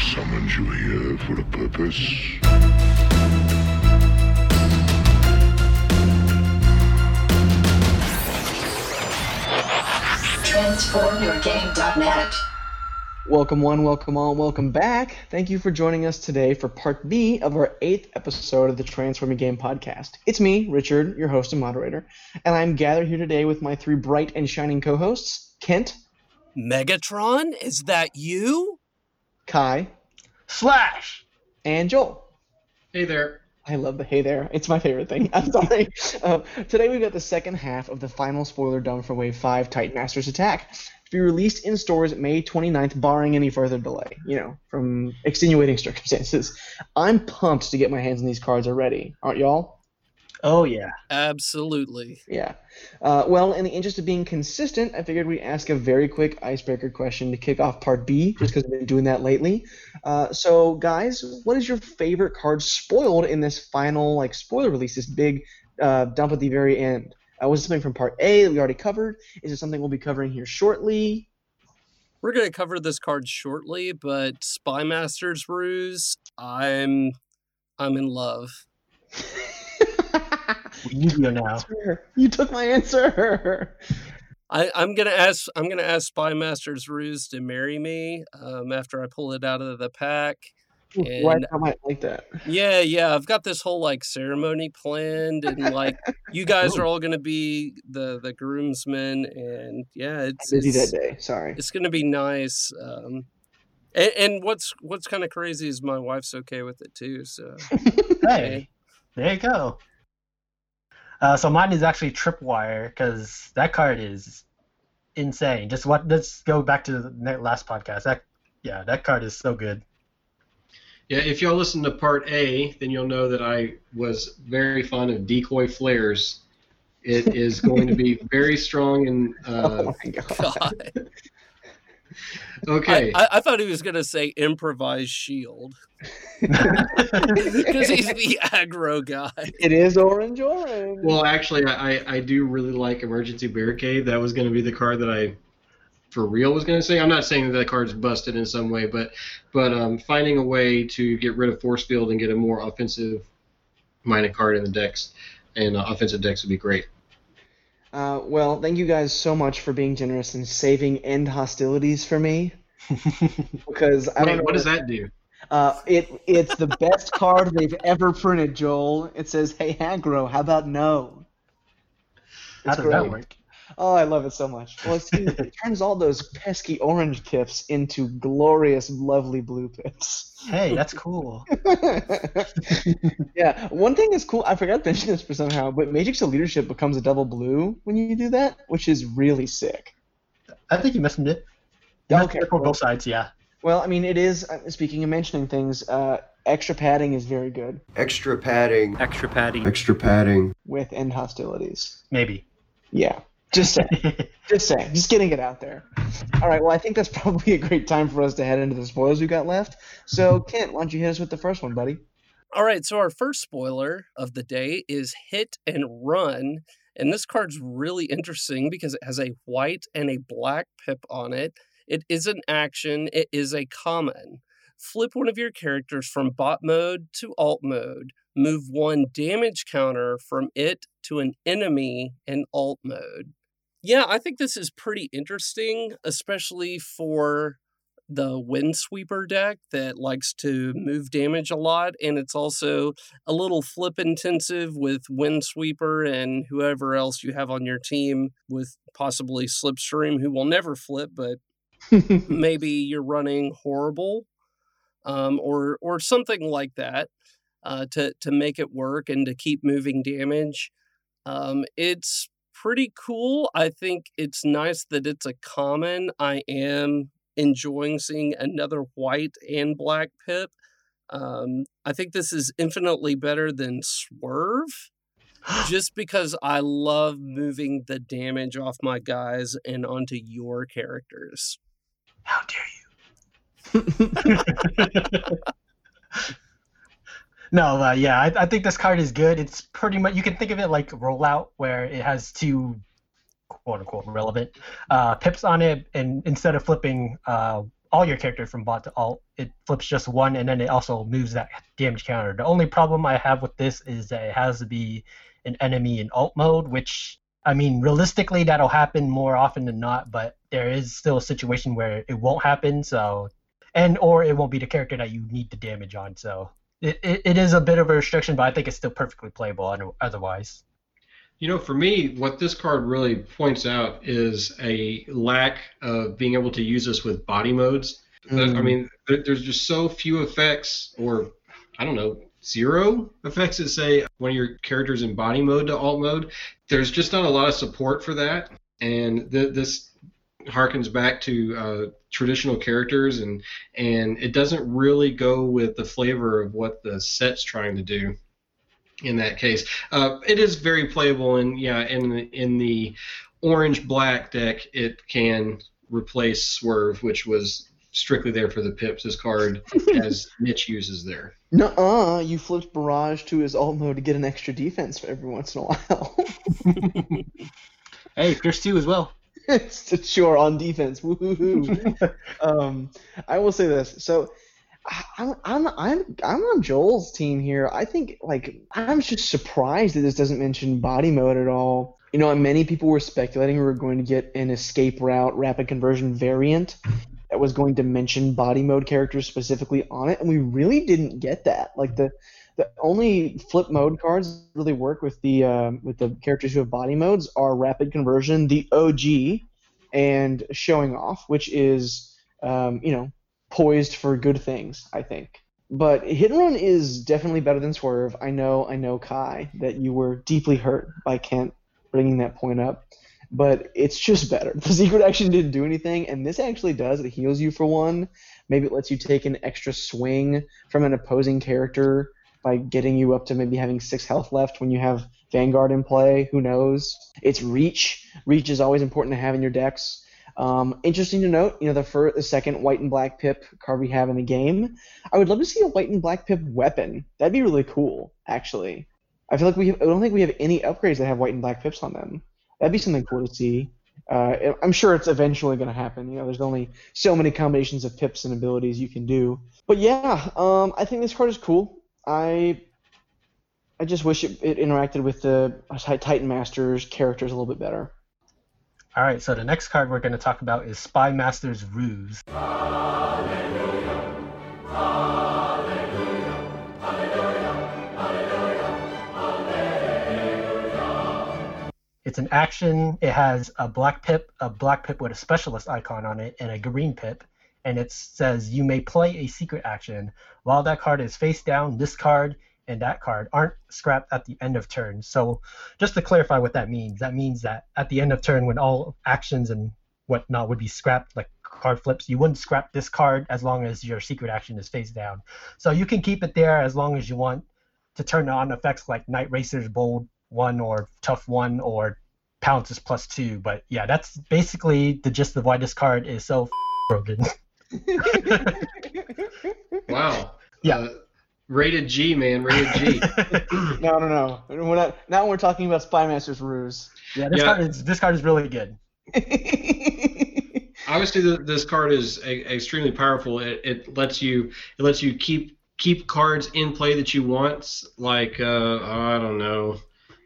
summoned you here for a purpose. TransformYourGame.net. Welcome one, welcome all, welcome back. Thank you for joining us today for part B of our eighth episode of the Transforming Game podcast. It's me, Richard, your host and moderator, and I'm gathered here today with my three bright and shining co-hosts, Kent, Megatron, is that you? Kai, Slash! and Joel. Hey there. I love the hey there. It's my favorite thing. I'm sorry. uh, today we've got the second half of the final spoiler dump for Wave 5 Titan Masters Attack to be released in stores May 29th, barring any further delay, you know, from extenuating circumstances. I'm pumped to get my hands on these cards already. Aren't y'all? Oh, yeah. Absolutely. Yeah. Uh, well, in the interest of being consistent, I figured we'd ask a very quick icebreaker question to kick off part B, just because I've been doing that lately. Uh, so, guys, what is your favorite card spoiled in this final, like, spoiler release, this big uh, dump at the very end? Uh, was it something from part A that we already covered? Is it something we'll be covering here shortly? We're going to cover this card shortly, but Spy Master's Ruse, I'm I'm in love. Yu-Gi-Oh now. you took my answer. I, I'm gonna ask I'm gonna ask Spy Master's Ruse to marry me um, after I pull it out of the pack. Why And I might like that. yeah, yeah, I've got this whole like ceremony planned, and like you guys are all gonna be the the groomsmen, and yeah, it's Busy it's, that day. Sorry. it's gonna be nice. Um, and, and what's what's kind of crazy is my wife's okay with it too. So Hey, there you go. Uh, so mine is actually Tripwire because that card is insane. Just what? Let's go back to the last podcast. That yeah, that card is so good. Yeah, if y'all listen to part A, then you'll know that I was very fond of decoy flares. It is going to be very strong and oh uh, my god. God. okay. I, I, I thought he was gonna say improvised shield because he's the aggro guy. It is orange orange. well, actually, I, I- I do really like emergency barricade. That was going to be the card that I, for real, was going to say. I'm not saying that that card's busted in some way, but but um, finding a way to get rid of force field and get a more offensive minded card in the decks and uh, offensive decks would be great. Uh, well, thank you guys so much for being generous and saving end hostilities for me. Because I don't Wait, know what does that do? Uh, it it's the best card they've ever printed, Joel. It says, "Hey aggro, how about no?" How It's does that work? Oh, I love it so much. Well, it's, it turns all those pesky orange pips into glorious, lovely blue pips. Hey, that's cool. yeah, one thing is cool. I forgot to mention this for somehow, but Matrix of Leadership becomes a double blue when you do that, which is really sick. I think you mentioned it. You mentioned Okay, it for cool. both sides, yeah. Well, I mean, it is. uh, Speaking of mentioning things, uh, extra padding is very good Extra padding. Extra padding. Extra padding. with end hostilities. Maybe. Yeah, just saying. just saying. Just getting it out there. All right. Well, I think that's probably a great time for us to head into the spoilers we got left. So, Kent, why don't you hit us with the first one, buddy? All right, so our first spoiler of the day is Hit and Run. And this card's really interesting because it has a white and a black pip on it. It is an action, it is a common. Flip one of your characters from bot mode to alt mode. Move one damage counter from it to an enemy in alt mode. Yeah, I think this is pretty interesting, especially for the Windsweeper deck that likes to move damage a lot, and it's also a little flip intensive with Windsweeper and whoever else you have on your team, with possibly Slipstream, who will never flip, but maybe you're running horrible, um, or or something like that, uh, to to make it work and to keep moving damage. Um, it's pretty cool. I think it's nice that it's a common. I am enjoying seeing another white and black pip. Um, I think this is infinitely better than Swerve, just because I love moving the damage off my guys and onto your characters. How dare you? no, uh, yeah, I, I think this card is good. It's pretty much you can think of it like rollout, where it has two quote unquote relevant uh, pips on it, and instead of flipping uh, all your characters from bot to alt. It flips just one, and then it also moves that damage counter. The only problem I have with this is that it has to be an enemy in alt mode, which I mean, realistically, that'll happen more often than not, but there is still a situation where it won't happen. So, and or it won't be the character that you need the damage on. So, it, it, it is a bit of a restriction, but I think it's still perfectly playable otherwise. You know, for me, what this card really points out is a lack of being able to use this with body modes. Mm. I mean, there's just so few effects, or I don't know, zero effects that say one of your characters in body mode to alt mode. There's just not a lot of support for that, and th- this harkens back to uh, traditional characters, and and it doesn't really go with the flavor of what the set's trying to do in that case. Uh, it is very playable, and yeah, in the, in the orange black deck, it can replace Swerve, which was strictly there for the pips. This card, as Mitch uses there. Nuh-uh, you flipped Barrage to his alt mode to get an extra defense for every once in a while. Hey, Pierce too as well. It's sure on defense. Woohoo! um, I will say this. So, I- I'm I'm I'm I'm on Joel's team here. I think like I'm just surprised that this doesn't mention body mode at all. You know, many people were speculating we were going to get an escape route rapid conversion variant that was going to mention body mode characters specifically on it, and we really didn't get that. Like the the only flip mode cards really work with the um, with the characters who have body modes are rapid conversion, the OG, and showing off, which is um, you know poised for good things, I think. But hit and run is definitely better than swerve. I know, I know, Kai, that you were deeply hurt by Kent bringing that point up, but it's just better. The secret action didn't do anything, and this actually does. It heals you for one. Maybe it lets you take an extra swing from an opposing character by getting you up to maybe having six health left when you have Vanguard in play. Who knows? It's reach. Reach is always important to have in your decks. Um, interesting to note, you know, the first, the second white and black pip card we have in the game. I would love to see a white and black pip weapon. That'd be really cool, actually. I feel like we have, I don't think we have any upgrades that have white and black pips on them. That'd be something cool to see. Uh, I'm sure it's eventually going to happen. You know, there's only so many combinations of pips and abilities you can do. But yeah, um, I think this card is cool. I I just wish it, it interacted with the Titan Masters characters a little bit better. All right, so the next card we're going to talk about is Spy Master's Ruse. It's an action. It has a black pip, a black pip with a specialist icon on it, and a green pip. And it says you may play a secret action. While that card is face down, this card and that card aren't scrapped at the end of turn. So just to clarify what that means, that means that at the end of turn, when all actions and whatnot would be scrapped, like card flips, you wouldn't scrap this card as long as your secret action is face down. So you can keep it there as long as you want to turn on effects like Night Racer's Bold 1 or Tough 1 or Pounce is plus 2. But yeah, that's basically the gist of why this card is so broken. Wow. Yeah. Uh, rated G, man. Rated G. No, no, no. We're not. Now we're talking about Spy Master's ruse. yeah, this, Yeah. Card is, this card is really good. Obviously, th this card is a, extremely powerful. It, it lets you it lets you keep keep cards in play that you want, like uh, I don't know,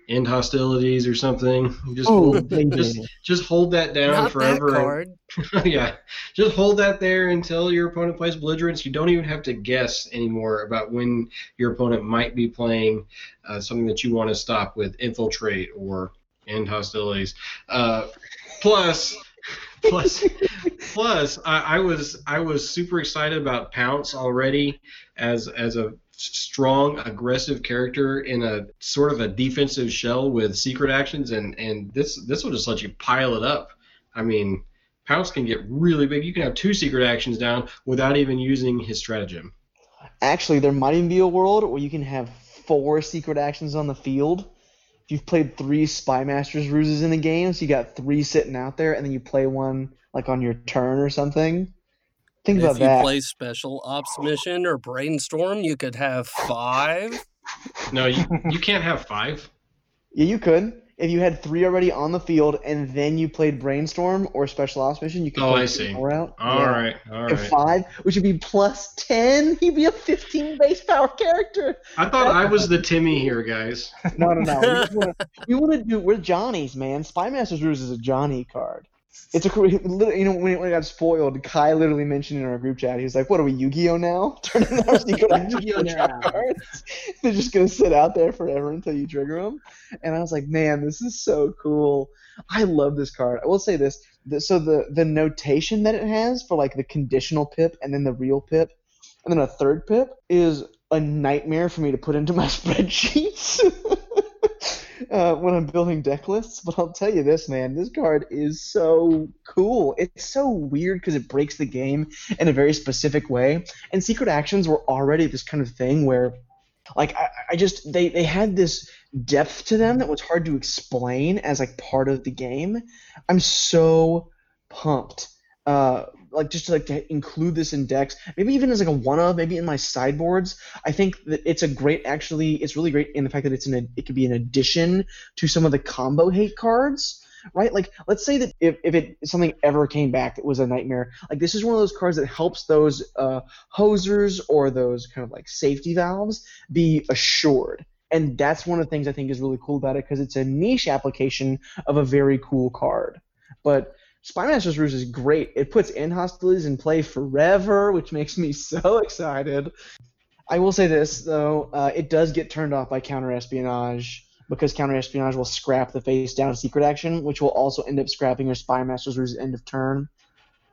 end hostilities or something. Just oh, hold, just just hold that down Not forever. that and- card. yeah, just hold that there until your opponent plays belligerence. You don't even have to guess anymore about when your opponent might be playing uh, something that you want to stop with infiltrate or end hostilities. Uh, plus, plus, plus, I, I was I was super excited about Pounce already as as a strong aggressive character in a sort of a defensive shell with secret actions and and this this will just let you pile it up i mean Pounce can get really big. You can have two secret actions down without even using his stratagem. Actually, there might even be a world where you can have four secret actions on the field. If you've played three Spy Masters ruses in a game, so you got three sitting out there, and then you play one like on your turn or something. Think about If you that. play special ops mission or brainstorm, you could have five. No, you, you can't have five. Yeah, you could. if you had three already on the field and then you played brainstorm or special ops mission, you could Oh, play I two see. more out. All Yeah. right, all At right. five, which would be plus ten. He'd be a fifteen base power character. I thought I was the Timmy here, guys. No, no, no. We wanna- We want to do. We're Johnnies, man. Spy Masters Ruse is a Johnny card. It's a you know when it, got spoiled, Kai literally mentioned in our group chat. He was like, "What are we, Yu-Gi-Oh now? Turning our secret Yu-Gi-Oh Yu-Gi-Oh now. cards? They're just gonna sit out there forever until you trigger them." And I was like, "Man, this is so cool. I love this card. I will say this. The, so the the notation that it has for like the conditional pip and then the real pip, and then a third pip is a nightmare for me to put into my spreadsheets uh, when I'm building deck lists. But I'll tell you this, man, this card is so cool. It's so weird because it breaks the game in a very specific way. And secret actions were already this kind of thing where, like, I, I just they they had this depth to them that was hard to explain as like part of the game. I'm so pumped. Uh, like just to, like to include this in decks, maybe even as like a one of, maybe in my sideboards. I think that it's a great, actually, it's really great in the fact that it's an, it could be an addition to some of the combo hate cards, right? Like, let's say that if, if it something ever came back that was a nightmare, like this is one of those cards that helps those uh, hosers or those kind of like safety valves be assured. And that's one of the things I think is really cool about it because it's a niche application of a very cool card. But Spy Master's Ruse is great. It puts end hostilities in play forever, which makes me so excited. I will say this though, uh, it does get turned off by counter espionage because counter espionage will scrap the face down secret action, which will also end up scrapping your Spy Master's Ruse at end of turn,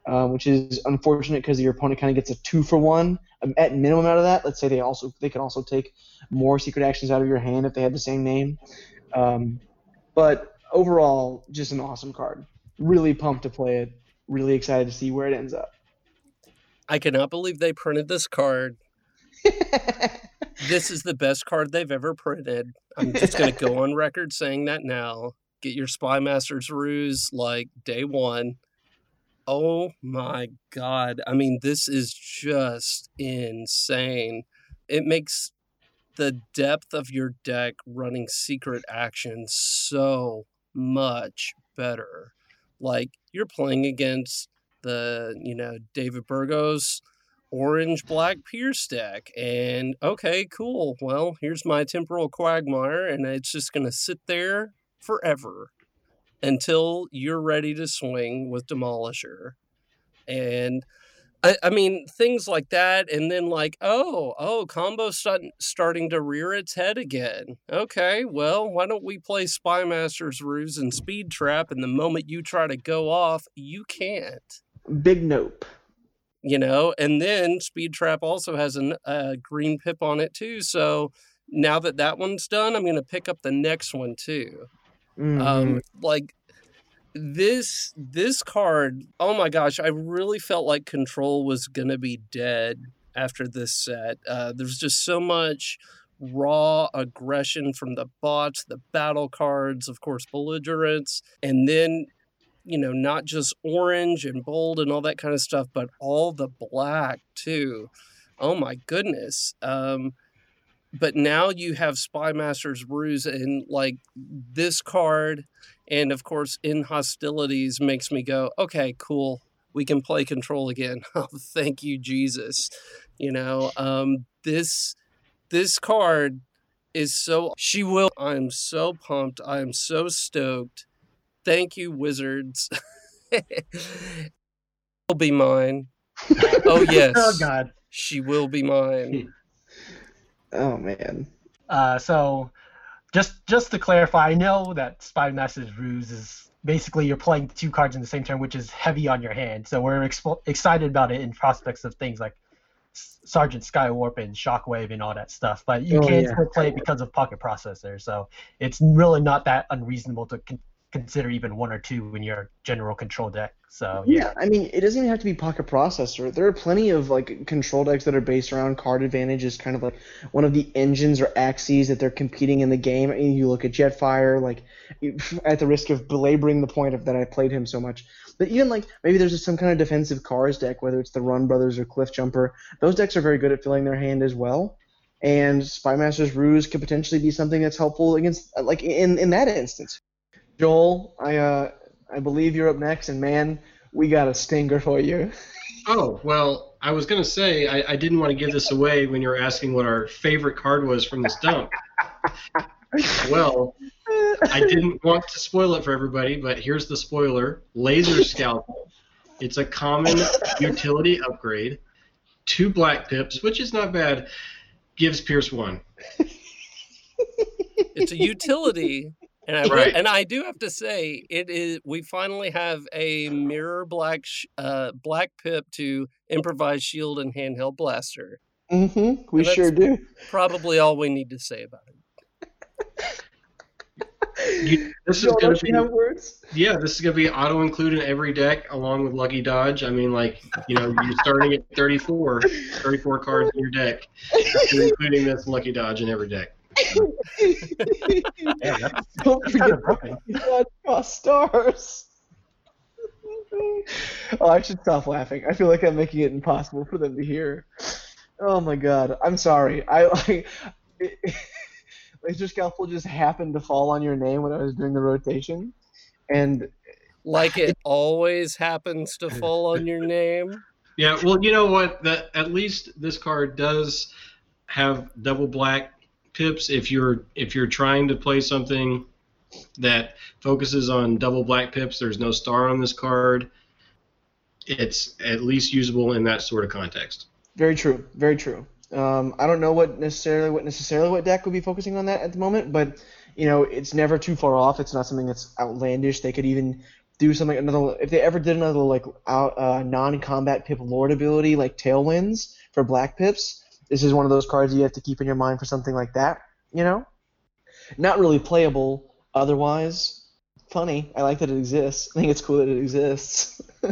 uh, which is unfortunate because your opponent kind of gets a two for one um, at minimum out of that. Let's say they also they can also take more secret actions out of your hand if they have the same name. Um, but overall, just an awesome card. Really pumped to play it. Really excited to see where it ends up. I cannot believe they printed this card. This is the best card they've ever printed. I'm just going to go on record saying that now. Get your Spy Master's Ruse like day one. Oh my God. I mean, this is just insane. It makes the depth of your deck running secret actions so much better. Like, you're playing against the, you know, David Burgos orange black Pierce deck. And okay, cool. Well, here's my temporal quagmire, and it's just going to sit there forever until you're ready to swing with Demolisher. And I, I mean, things like that. And then, like, oh, oh, combo start, starting to rear its head again. Okay, well, why don't we play Spy Master's Ruse and Speed Trap? And the moment you try to go off, you can't Big nope. you know and then speed trap also has a uh, green pip on it too so now that that one's done i'm going to pick up the next one too Mhm. um like this this card oh my gosh i really felt like control was to be dead after this set. Uh there's just so much raw aggression from the bots the battle cards of course belligerence and then you know not just orange and bold and all that kind of stuff but all the black too. Oh my goodness um but now you have spy master's ruse and like this card and of course end hostilities makes me go okay cool. We can play control again. Oh thank you jesus. You know um this this card is so she will i'm so pumped. I'm so stoked. Thank you wizards. Will be mine. Oh yes. Oh God. she will be mine oh man. Uh, so, just just to clarify, I know that Spy Master's Ruse is basically you're playing two cards in the same turn, which is heavy on your hand. So we're expo- excited about it in prospects of things like S- Sergeant Skywarp and Shockwave and all that stuff. But you Oh, can yeah. still play it because of Pocket Processor. So it's really not that unreasonable to con- consider even one or two in your general control deck. So yeah. Yeah, I mean, it doesn't even have to be pocket processor. There are plenty of like control decks that are based around card advantage as kind of like one of the engines or axes that they're competing in the game. I mean, you look at Jetfire, like at the risk of belaboring the point of that I played him so much. But even like maybe there's just some kind of defensive cars deck, whether it's the Run Brothers or Cliffjumper. Those decks are very good at filling their hand as well. And Spy Master's Ruse could potentially be something that's helpful against, like in in that instance. Joel, I uh, I believe you're up next, and man, we got a stinger for you. Oh well, I was gonna say I, I didn't want to give this away when you were asking what our favorite card was from this dump. well, I didn't want to spoil it for everybody, but here's the spoiler: Laser Scalpel. It's a common utility upgrade. Two black pips, which is not bad. Gives Pierce one. It's a utility, and I Right. and I do have to say it is. We finally have a mirror black sh- uh, black pip to improvise shield and handheld blaster. Mm-hmm. We that's- sure do. Probably all we need to say about it. You, this is gonna be have words? yeah. This is gonna be auto included in every deck along with Lucky Dodge. I mean, like you know, you're starting at 34, 34 cards in your deck, including this Lucky Dodge in every deck. Yeah, that's, Don't that's kind forget of broken. God cross stars. oh, I should stop laughing. I feel like I'm making it impossible for them to hear. Oh my god, I'm sorry. I like Laser Scalpel just happened to fall on your name when I was doing the rotation, and Like it always happens to fall on your name. Yeah, well, you know what? That at least this card does have double black pips. If you're if you're trying to play something that focuses on double black pips, there's no star on this card. It's at least usable in that sort of context. very true, very true. Um, I don't know what necessarily what necessarily what deck would be focusing on that at the moment, but you know it's never too far off. It's not something that's outlandish. They could even do something another if they ever did another like out, uh, non-combat pip lord ability like tailwinds for black pips. This is one of those cards you have to keep in your mind for something like that. You know, not really playable otherwise. Funny. I like that it exists. I think it's cool that it exists.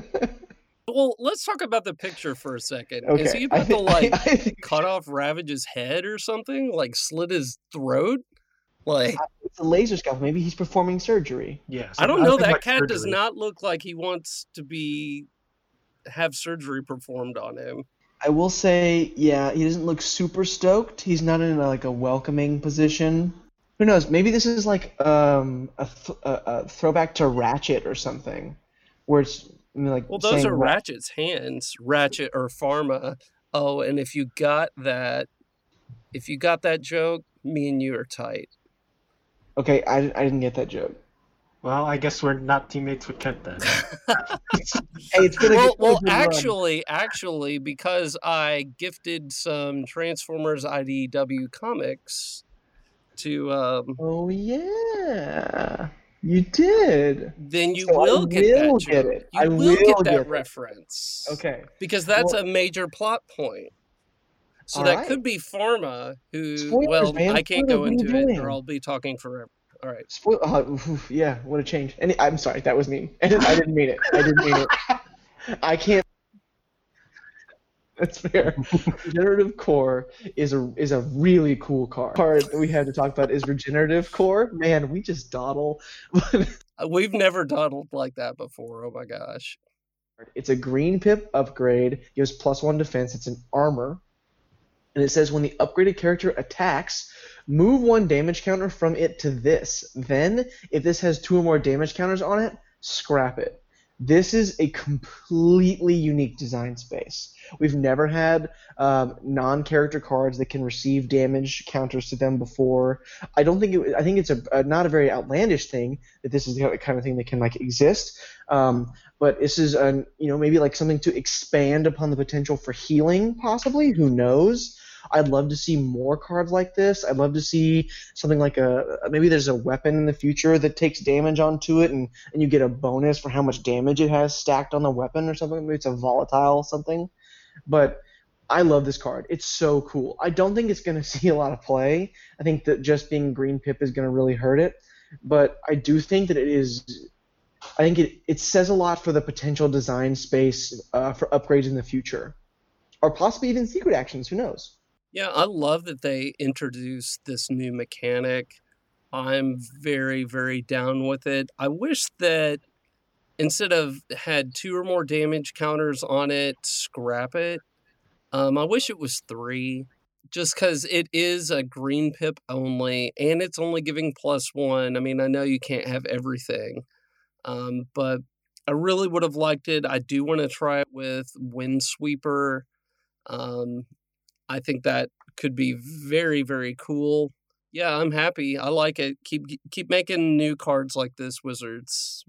Well, let's talk about the picture for a second. okay. Is he I about to like I think cut off Ravage's head or something? Like slit his throat? Like it's a laser scalpel. Maybe he's performing surgery. Yes. I don't was know. thinking That like cat does not look like he wants to be have surgery performed on him. I will say, yeah, he doesn't look super stoked. He's not in a, like a welcoming position. Who knows? Maybe this is like um, a, th- a, a throwback to Ratchet or something, where it's I mean, like Well, those are Ra- Ratchet's hands, Ratchet or Pharma. Oh, and if you got that, if you got that joke, me and you are tight. Okay, I, I didn't get that joke. Well, I guess we're not teammates with Kent then. Hey, it's been well, good, well, good run. actually, actually, because I gifted some Transformers IDW comics to, um, Oh yeah, you did. then you So I will get will that get it. You I will, will get that get it. reference. Okay. because that's Well- a major plot point. So All that right. could be Pharma, who Spoilers, well, man. I can't Spoilers, go what are you into it, doing? or I'll be talking forever. All right. Spoil- uh, yeah, what a change. And I'm sorry, that was me. I didn't, mean it. I didn't mean it. I can't. That's fair. Regenerative Core is a is a really cool card. Card that we had to talk about is Regenerative Core. Man, we just dawdle. Uh, We've never dawdled like that before. Oh my gosh. It's a green pip upgrade. Gives plus one defense. It's an armor. And it says when the upgraded character attacks, move one damage counter from it to this. Then, if this has two or more damage counters on it, scrap it. This is a completely unique design space. We've never had um, non-character cards that can receive damage counters to them before. I don't think it. I think it's a, a not a very outlandish thing that this is the kind of thing that can like exist. Um, but this is an you know maybe like something to expand upon the potential for healing possibly who knows i'd love to see more cards like this i'd love to see something like a maybe there's a weapon in the future that takes damage onto it and, and you get a bonus for how much damage it has stacked on the weapon or something maybe it's a volatile something but I love this card. It's so cool. I don't think it's going to see a lot of play. I think that just being green pip is going to really hurt it. But I do think that it is I think it, it says a lot for the potential design space uh, for upgrades in the future, or possibly even secret actions. Who knows? Yeah, I love that they introduced this new mechanic. I'm very, very down with it. I wish that instead of had two or more damage counters on it, scrap it. Um, I wish it was three. just because it is a green pip only, and it's only giving plus one. I mean, I know you can't have everything, um, but I really would have liked it. I do want to try it with Windsweeper. Um, I think that could be very, very cool. Yeah, I'm happy. I like it. Keep keep making new cards like this, Wizards.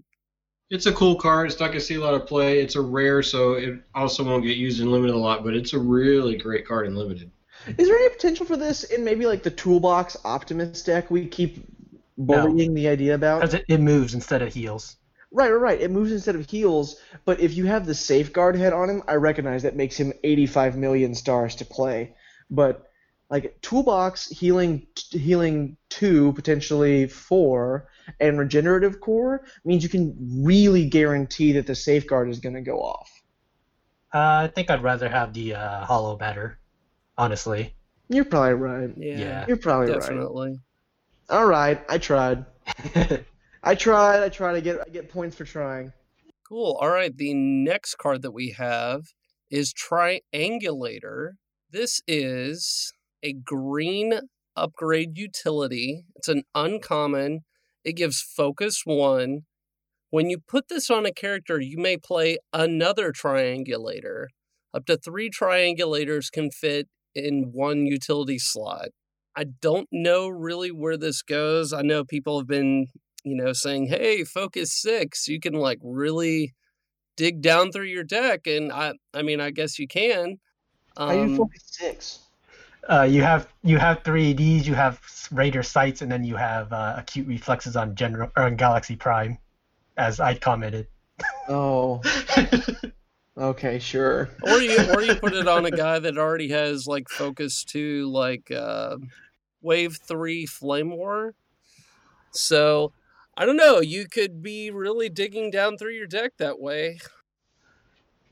It's a cool card. It's not going to see a lot of play. It's a rare, so it also won't get used in limited a lot. But it's a really great card in limited. Is there any potential for this in maybe like the toolbox Optimus deck we keep bullying the idea about? Because it, it moves instead of heals. Right, right, right. It moves instead of heals, but if you have the safeguard head on him, I recognize that makes him 85 million stars to play. But like toolbox healing healing 2 potentially 4 and regenerative core means you can really guarantee that the safeguard is going to go off. Uh, I think I'd rather have the uh, hollow better, honestly. You're probably right. Yeah, Yeah. You're probably right. definitely. All right, I tried. I tried. I tried. I get I get points for trying. Cool. All right. The next card that we have is Triangulator. This is a green upgrade utility. It's an uncommon. It gives focus one. When you put this on a character, you may play another triangulator. Up to three triangulators can fit in one utility slot. I don't know really where this goes. I know people have been, you know, saying, "Hey, focus 6, you can like really dig down through your deck." And I I mean, I guess you can. How you Um, focus six? uh, you have you have three ADs, you have Raider sights, and then you have uh, acute reflexes on General or on Galaxy Prime, as I commented. Oh, okay, sure. or you or you put it on a guy that already has like focus two, like uh, wave three flame war. So I don't know. You could be really digging down through your deck that way.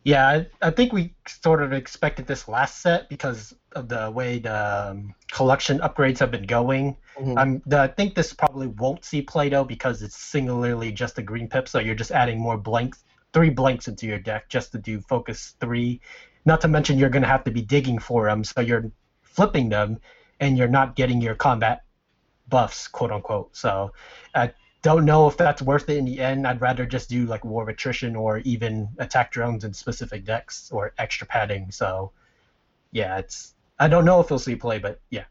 Yeah, I, I think we sort of expected this last set because of the way the um, collection upgrades have been going. Mhm. I'm, the, I think this probably won't see play though because it's singularly just a green pip, so you're just adding more blanks, three blanks into your deck just to do focus three. Not to mention you're going to have to be digging for them, so you're flipping them, and you're not getting your combat buffs, quote unquote. So I don't know if that's worth it in the end. I'd rather just do like war of attrition or even attack drones in specific decks or extra padding. So yeah, it's I don't know if we'll see play, but yeah.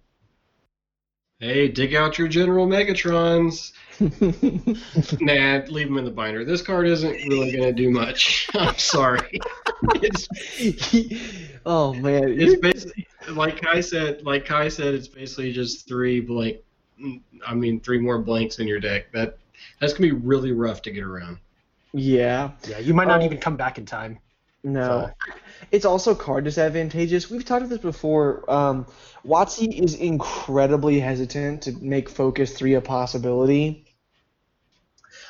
Hey, dig out your General Megatrons. Nah, leave them in the binder. This card isn't really going to do much. I'm sorry. It's oh man, it's basically like Kai said. Like Kai said, it's basically just three blank. I mean, three more blanks in your deck. That that's gonna be really rough to get around. yeah. Yeah, you might not Um, even come back in time. No. It's also card disadvantageous. We've talked about this before. Um, WotC is incredibly hesitant to make Focus 3 a possibility.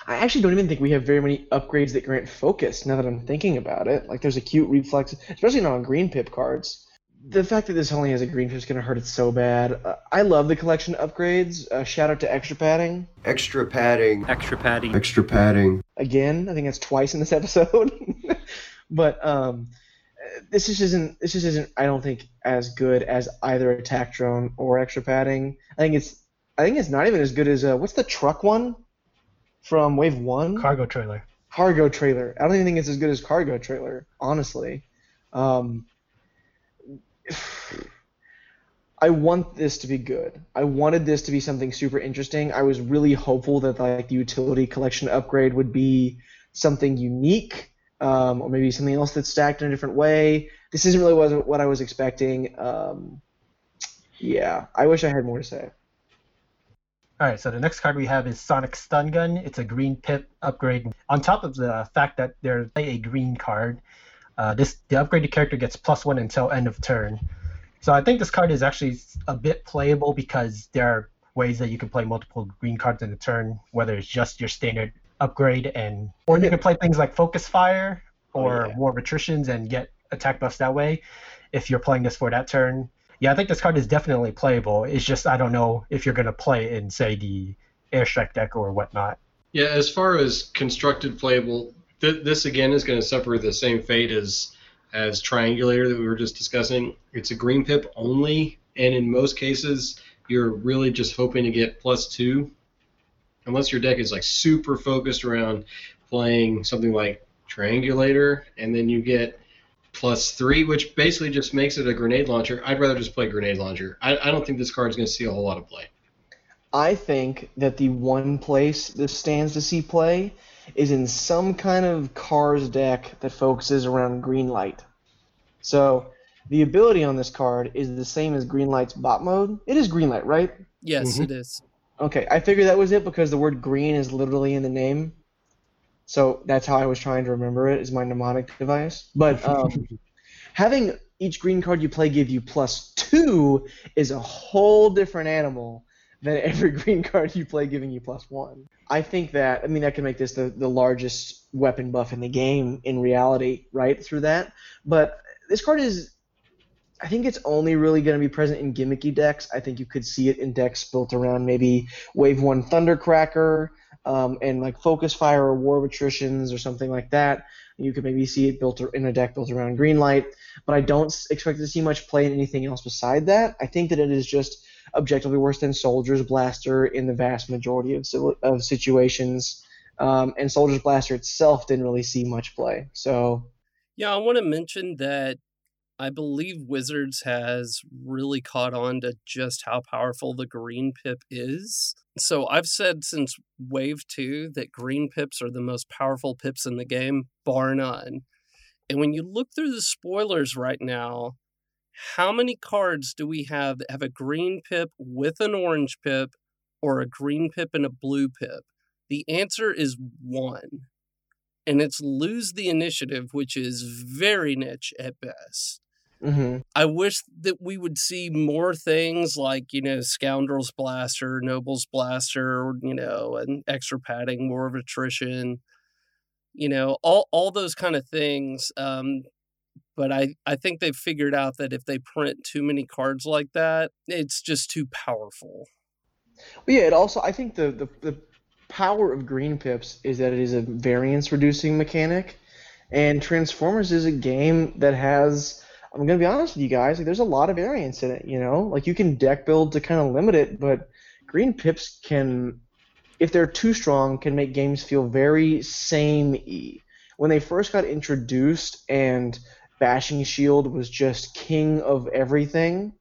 I actually don't even think we have very many upgrades that grant Focus now that I'm thinking about it. Like, there's acute reflex, especially not on green pip cards. The fact that this only has a green pip is going to hurt it so bad. Uh, I love the collection upgrades. Uh, shout out to Extra Padding. Extra padding. Extra padding. Extra padding. again. I think that's twice in this episode. but um, this just isn't. This just isn't. I don't think as good as either attack drone or extra padding. I think it's. I think it's not even as good as uh, what's the truck one from Wave One? Cargo trailer. cargo trailer. I don't even think it's as good as cargo trailer, honestly. Um, I want this to be good. I wanted this to be something super interesting. I was really hopeful that like the utility collection upgrade would be something unique, um, or maybe something else that's stacked in a different way. This isn't really what, what I was expecting. Um, yeah, I wish I had more to say. All right, so the next card we have is Sonic Stun Gun. It's a green pip upgrade. On top of the fact that there's a green card, uh, this the upgraded character gets plus one until end of turn. So I think this card is actually a bit playable because there are ways that you can play multiple green cards in a turn, whether it's just your standard upgrade and or you can play things like Focus Fire or Oh, yeah. War of Attritions and get attack buffs that way if you're playing this for that turn. Yeah, I think this card is definitely playable. It's just I don't know if you're gonna play in say the airstrike deck or whatnot. Yeah, as far as constructed playable, th- this again is going to suffer the same fate as as Triangulator that we were just discussing. It's a green pip only. and in most cases, you're really just hoping to get plus two, unless your deck is like super focused around playing something like Triangulator, and then you get plus three, which basically just makes it a grenade launcher. I'd rather just play grenade launcher. I, I don't think this card is going to see a whole lot of play. I think that the one place this stands to see play is in some kind of cars deck that focuses around green light. So the ability on this card is the same as green light's bot mode. It is green light, right? Yes, Mhm. it is. Okay, I figured that was it because the word green is literally in the name. So that's how I was trying to remember it, is my mnemonic device. But um, having each green card you play give you plus two is a whole different animal than every green card you play giving you plus one. I think that, I mean, that can make this the, the largest weapon buff in the game in reality, right, through that. But this card is I think it's only really going to be present in gimmicky decks. I think you could see it in decks built around maybe Wave One Thundercracker um, and like Focus Fire or War of Attritions or something like that. You could maybe see it built in a deck built around Greenlight, but I don't expect to see much play in anything else beside that. I think that it is just objectively worse than Soldier's Blaster in the vast majority of, of situations. Um, and Soldier's Blaster itself didn't really see much play. So Yeah, I want to mention that I believe Wizards has really caught on to just how powerful the green pip is. So I've said since Wave 2 that green pips are the most powerful pips in the game, bar none. And when you look through the spoilers right now, how many cards do we have that have a green pip with an orange pip or a green pip and a blue pip? The answer is one and it's lose the initiative, which is very niche at best. Mm-hmm. I wish that we would see more things like, you know, Scoundrels Blaster, Nobles Blaster, you know, and extra padding, war of attrition, you know, all, all those kind of things. Um, but I, I think they've figured out that if they print too many cards like that, it's just too powerful. But yeah, it also I think the, the the power of green pips is that it is a variance reducing mechanic, and Transformers is a game that has. I'm gonna be honest with you guys. Like, there's a lot of variance in it. You know, like you can deck build to kind of limit it, but green pips can, if they're too strong, can make games feel very samey. When they first got introduced and Bashing Shield was just king of everything,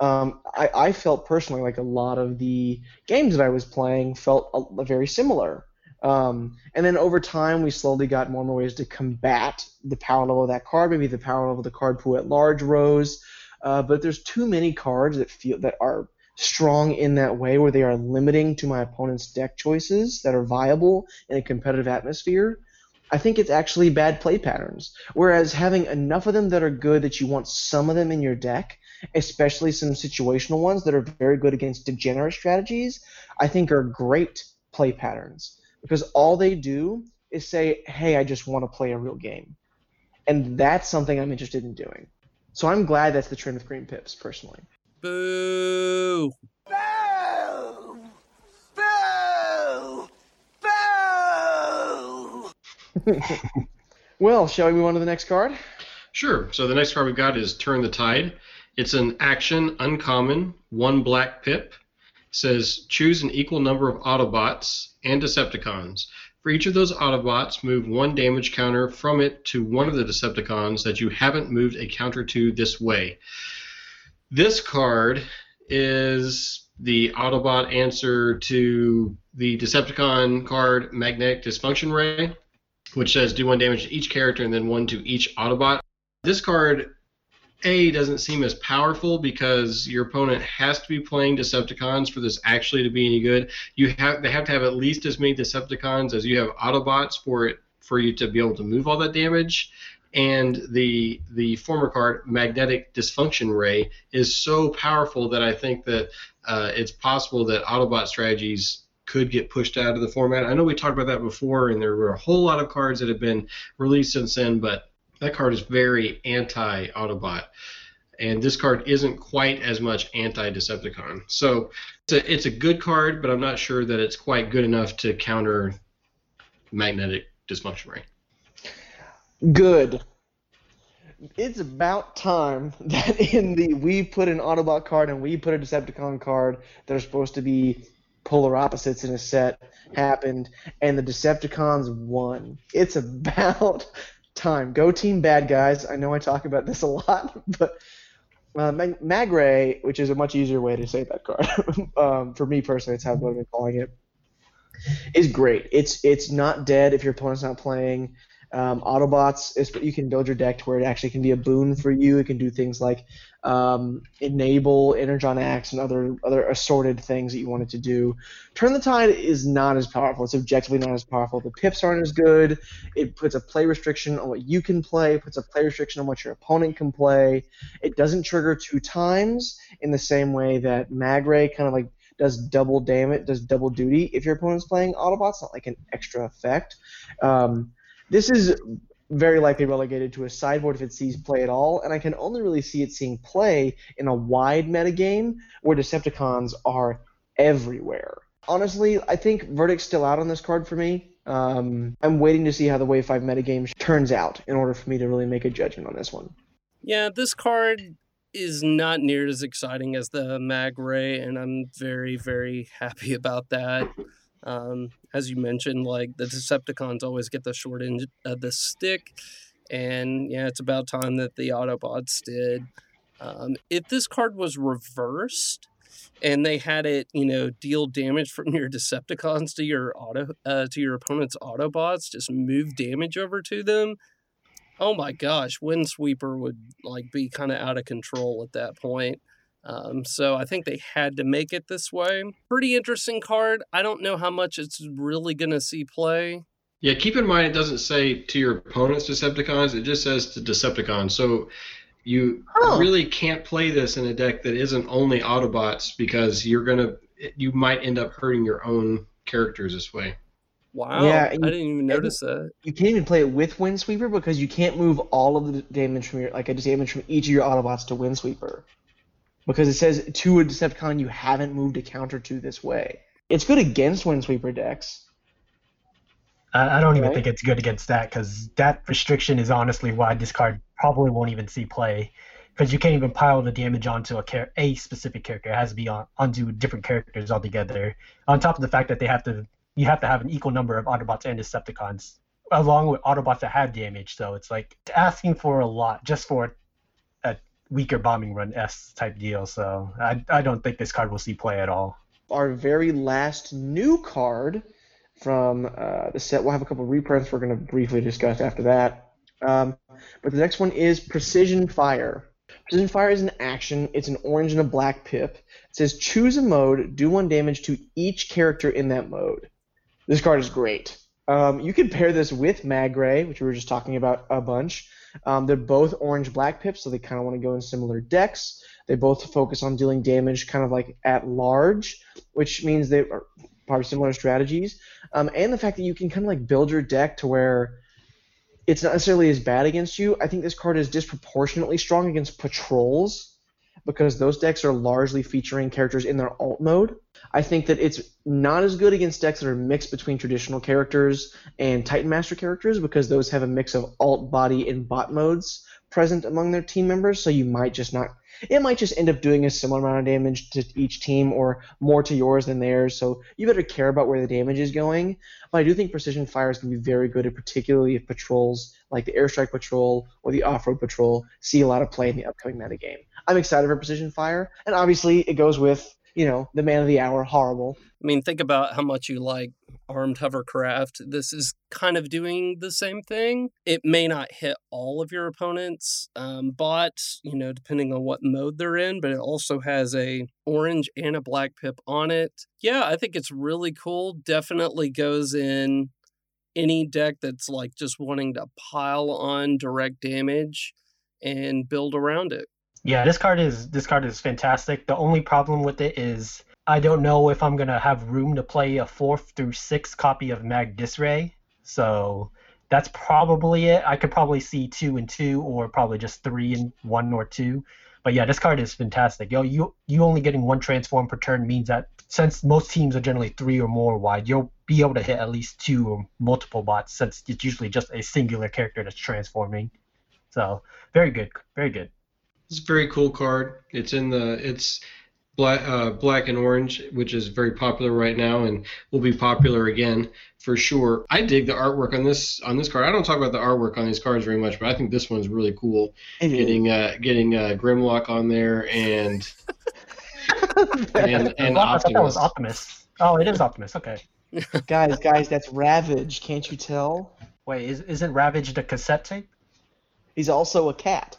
um, I, I felt personally like a lot of the games that I was playing felt a, very similar. Um, and then over time, we slowly got more and more ways to combat the power level of that card. Maybe the power level of the card pool at large rose, uh, but there's too many cards that feel that are strong in that way, where they are limiting to my opponent's deck choices that are viable in a competitive atmosphere. I think it's actually bad play patterns. Whereas having enough of them that are good that you want some of them in your deck especially some situational ones that are very good against degenerate strategies, I think are great play patterns because all they do is say, "Hey, I just want to play a real game," and that's something I'm interested in doing. So I'm glad that's the trend with green pips, personally. Boo! Well, shall we move on to the next card? Sure. So the next card we've got is Turn the Tide. It's an action uncommon, one black pip. It says choose an equal number of Autobots and Decepticons. For each of those Autobots, move one damage counter from it to one of the Decepticons that you haven't moved a counter to this way. This card is the Autobot answer to the Decepticon card Magnetic Dysfunction Ray, which says do one damage to each character and then one to each Autobot. This card a doesn't seem as powerful because your opponent has to be playing Decepticons for this actually to be any good. You have they have to have at least as many Decepticons as you have Autobots for it for you to be able to move all that damage. And the the former card Magnetic Dysfunction Ray is so powerful that I think that uh, it's possible that Autobot strategies could get pushed out of the format. I know we talked about that before, and there were a whole lot of cards that have been released since then, but that card is very anti Autobot, and this card isn't quite as much anti Decepticon. So it's a, it's a good card, but I'm not sure that it's quite good enough to counter Magnetic Dysfunction Ray. Good. it's about time that in the we put an Autobot card and we put a Decepticon card that are supposed to be polar opposites in a set happened, and the Decepticons won. It's about time. Go team bad guys. I know I talk about this a lot, but uh, Mag- Magray, which is a much easier way to say that card, um, for me personally, it's how I've been calling it, is great. It's it's not dead if your opponent's not playing. Um, Autobots, is, you can build your deck to where it actually can be a boon for you. It can do things like um, enable Energon Axe and other other assorted things that you want it to do. Turn the Tide is not as powerful. It's objectively not as powerful. The pips aren't as good. It puts a play restriction on what you can play. It Puts a play restriction on what your opponent can play. It doesn't trigger two times in the same way that Magray kind of like does double damage, does double duty if your opponent's playing Autobots, not like an extra effect. Um, this is very likely relegated to a sideboard if it sees play at all, and I can only really see it seeing play in a wide metagame where Decepticons are everywhere. Honestly, I think verdict's still out on this card for me. Um, I'm waiting to see how the Wave 5 metagame turns out in order for me to really make a judgment on this one. Yeah, this card is not near as exciting as the Mag Ray, and I'm very, very happy about that. Um, as you mentioned, like the Decepticons always get the short end of the stick, and yeah, it's about time that the Autobots did. Um, if this card was reversed and they had it, you know, deal damage from your Decepticons to your auto uh, to your opponent's Autobots, just move damage over to them. Oh my gosh, Windsweeper would like be kind of out of control at that point. Um, so I think they had to make it this way. Pretty interesting card. I don't know how much it's really going to see play. Yeah, keep in mind it doesn't say to your opponent's Decepticons, it just says to Decepticons. So you Huh. really can't play this in a deck that isn't only Autobots because you're going to, you might end up hurting your own characters this way. Wow. Yeah, I and- didn't even notice that. You can't even play it with Windsweeper because you can't move all of the damage from your like a damage from each of your Autobots to Windsweeper. Because it says to a Decepticon you haven't moved a counter to this way. It's good against Windsweeper decks. I, I don't even Right. think it's good against that because that restriction is honestly why this card probably won't even see play. Because you can't even pile the damage onto a char- a specific character. It has to be on onto different characters altogether. On top of the fact that they have to, you have to have an equal number of Autobots and Decepticons, along with Autobots that have damage. So it's like asking for a lot just for a weaker bombing run s type deal. So I I don't think this card will see play at all. Our very last new card from uh, the set. We'll have a couple reprints we're going to briefly discuss after that. Um, but the next one is Precision Fire. Precision Fire is an action. It's an orange and a black pip. It says choose a mode, do one damage to each character in that mode. This card is great. Um, you can pair this with Magray, which we were just talking about a bunch. Um, they're both orange black pips, so they kind of want to go in similar decks. They both focus on dealing damage kind of like at large, which means they are probably similar strategies. Um, and the fact that you can kind of like build your deck to where it's not necessarily as bad against you. I think this card is disproportionately strong against patrols because those decks are largely featuring characters in their alt mode. I think that it's not as good against decks that are mixed between traditional characters and Titan Master characters because those have a mix of alt, body, and bot modes present among their team members. So you might just not. It might just end up doing a similar amount of damage to each team or more to yours than theirs. So you better care about where the damage is going. But I do think Precision Fire is going to be very good, particularly if patrols like the Airstrike Patrol or the Off-Road Patrol see a lot of play in the upcoming metagame. I'm excited for Precision Fire, and obviously it goes with you know the man of the hour, Horri-Bull. I mean, think about how much you like armed hovercraft. This is kind of doing the same thing. It may not hit all of your opponents' um, bots, you know, depending on what mode they're in, but it also has a orange and a black pip on it. Yeah, I think it's really cool. Definitely goes in any deck that's like just wanting to pile on direct damage and build around it. Yeah, this card is this card is fantastic. The only problem with it is I don't know if I'm gonna have room to play a fourth through sixth copy of Mag Disray. So that's probably it. I could probably see two and two, or probably just three and one or two. But yeah, this card is fantastic. Yo, you you only getting one transform per turn means that since most teams are generally three or more wide, you'll be able to hit at least two or multiple bots since it's usually just a singular character that's transforming. So very good, very good. It's a very cool card. It's in the it's black uh, black and orange, which is very popular right now and will be popular again for sure. I dig the artwork on this on this card. I don't talk about the artwork on these cards very much, but I think this one's really cool. It is. Getting uh, getting uh, Grimlock on there and and and I thought that was Optimus. Optimus. Oh, it is Optimus. Okay. guys, guys, that's Ravage. Can't you tell? Wait, is, isn't Ravage the cassette tape? He's also a cat.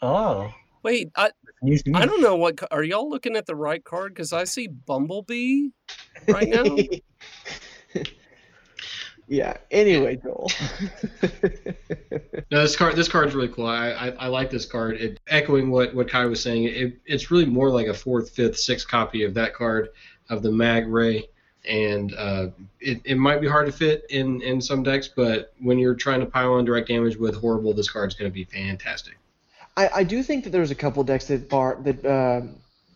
Oh, Wait, I, news to. I don't know what. Are y'all looking at the right card? Because I see Bumblebee right now. yeah. Anyway, Joel. No, this card this card's really cool. I, I, I like this card. It, echoing what, what Kai was saying, it, it's really more like a fourth, fifth, sixth copy of that card of the Mag Ray. And uh, it, it might be hard to fit in, in some decks, but when you're trying to pile on direct damage with Horri-Bull, this card's going to be fantastic. I, I do think that there's a couple decks that bar that uh,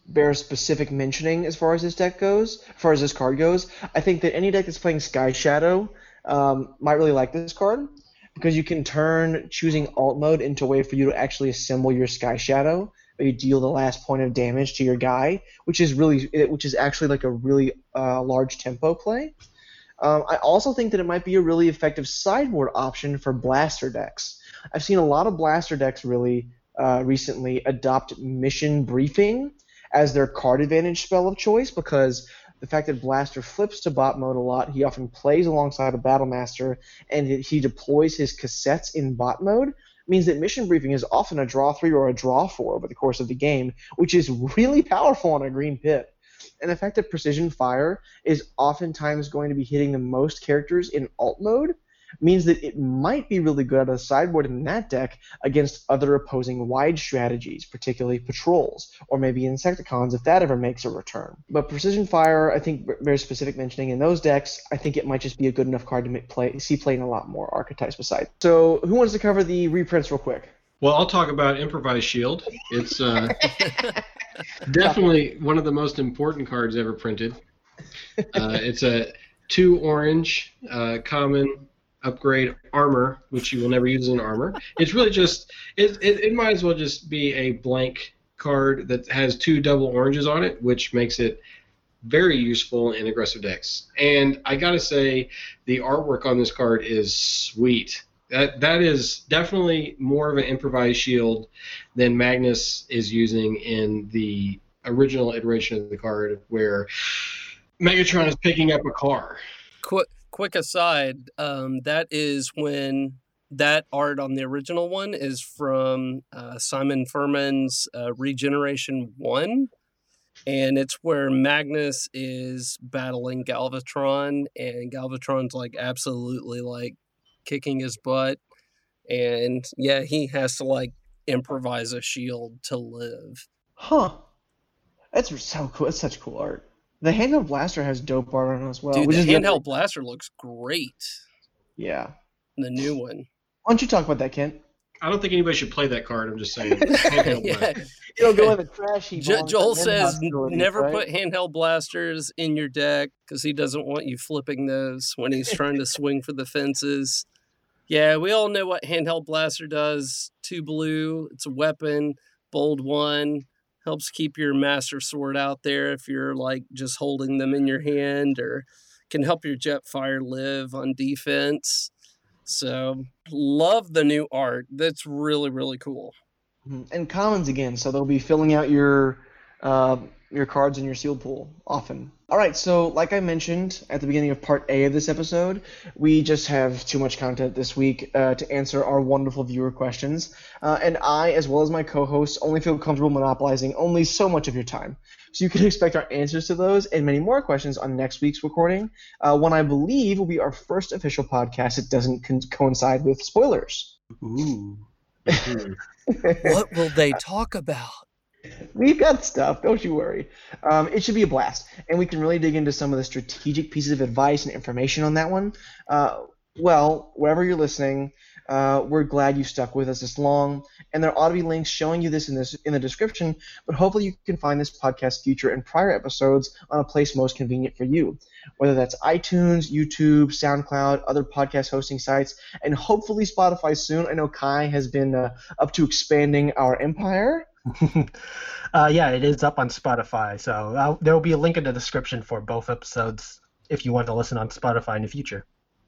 bear specific mentioning as far as this deck goes, as far as this card goes. I think that any deck that's playing Sky Shadow um, might really like this card because you can turn choosing alt mode into a way for you to actually assemble your Sky Shadow, where you deal the last point of damage to your guy, which is really which is actually like a really uh, large tempo play. Um, I also think that it might be a really effective sideboard option for blaster decks. I've seen a lot of blaster decks really uh, recently adopt mission briefing as their card advantage spell of choice because the fact that Blaster flips to bot mode a lot, he often plays alongside a Battle Master, and he deploys his cassettes in bot mode, means that mission briefing is often a draw three or a draw four over the course of the game, which is really powerful on a green pip. And the fact that Precision Fire is oftentimes going to be hitting the most characters in alt mode means that it might be really good out of the sideboard in that deck against other opposing wide strategies, particularly patrols, or maybe Insecticons if that ever makes a return. But Precision Fire, I think, very specific mentioning in those decks, I think it might just be a good enough card to make play, see play in a lot more archetypes besides. So, who wants to cover the reprints real quick? Well, I'll talk about Improvised Shield. It's uh, definitely one of the most important cards ever printed. Uh, it's a two orange uh, common upgrade armor, which you will never use in armor. It's really just it, it, it might as well just be a blank card that has two double oranges on it, which makes it very useful in aggressive decks. And I gotta say, the artwork on this card is sweet. That that is definitely more of an improvised shield than Magnus is using in the original iteration of the card, where Megatron is picking up a car. quick quick aside um, that is when that art on the original one is from uh, simon furman's uh, regeneration 1 and it's where magnus is battling galvatron and galvatron's like absolutely like kicking his butt and yeah he has to like improvise a shield to live Huh. That's so cool. That's such cool art. The handheld blaster has dope art on it as well. dude which the is handheld blaster looks great Yeah. the new one Why don't you talk about that, Kent? I don't think anybody should play that card. I'm just saying. Handheld yeah blast. It'll go in the trash heap. Jo- Joel says never right? put handheld blasters in your deck because he doesn't want you flipping those when he's trying to swing for the fences. Yeah, we all know what handheld blaster does. Two blue, it's a weapon, bold one, helps keep your master sword out there if you're like just holding them in your hand, or can help your Jetfire live on defense. So love the new art. That's really really cool. Mhm. And commons again, so they'll be filling out your uh, your cards in your sealed pool often. All right, so like I mentioned at the beginning of part A of this episode, we just have too much content this week uh, to answer our wonderful viewer questions, uh, and I, as well as my co-hosts, only feel comfortable monopolizing only so much of your time. So you can expect our answers to those and many more questions on next week's recording, uh, when I believe will be our first official podcast that doesn't con- coincide with spoilers. Ooh. What will they talk about? We've got stuff, don't you worry. Um, it should be a blast, and we can really dig into some of the strategic pieces of advice and information on that one. Uh, well, wherever you're listening, Uh, we're glad you stuck with us this long, and there ought to be links showing you this in this in the description. But hopefully, you can find this podcast future and prior episodes on a place most convenient for you, whether that's iTunes, YouTube, SoundCloud, other podcast hosting sites, and hopefully Spotify soon. I know Kai has been uh, up to expanding our empire. uh, yeah, it is up on Spotify, so uh, there will be a link in the description for both episodes if you want to listen on Spotify in the future.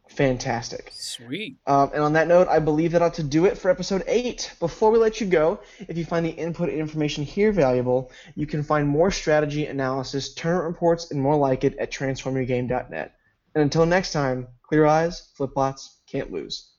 Fantastic. Sweet. Um, and on that note, I believe that ought to do it for episode 8. Before we let you go, if you find the input information here valuable, you can find more strategy, analysis, tournament reports, and more like it at transformyourgame.net. And until next time, clear eyes, flip plots, can't lose.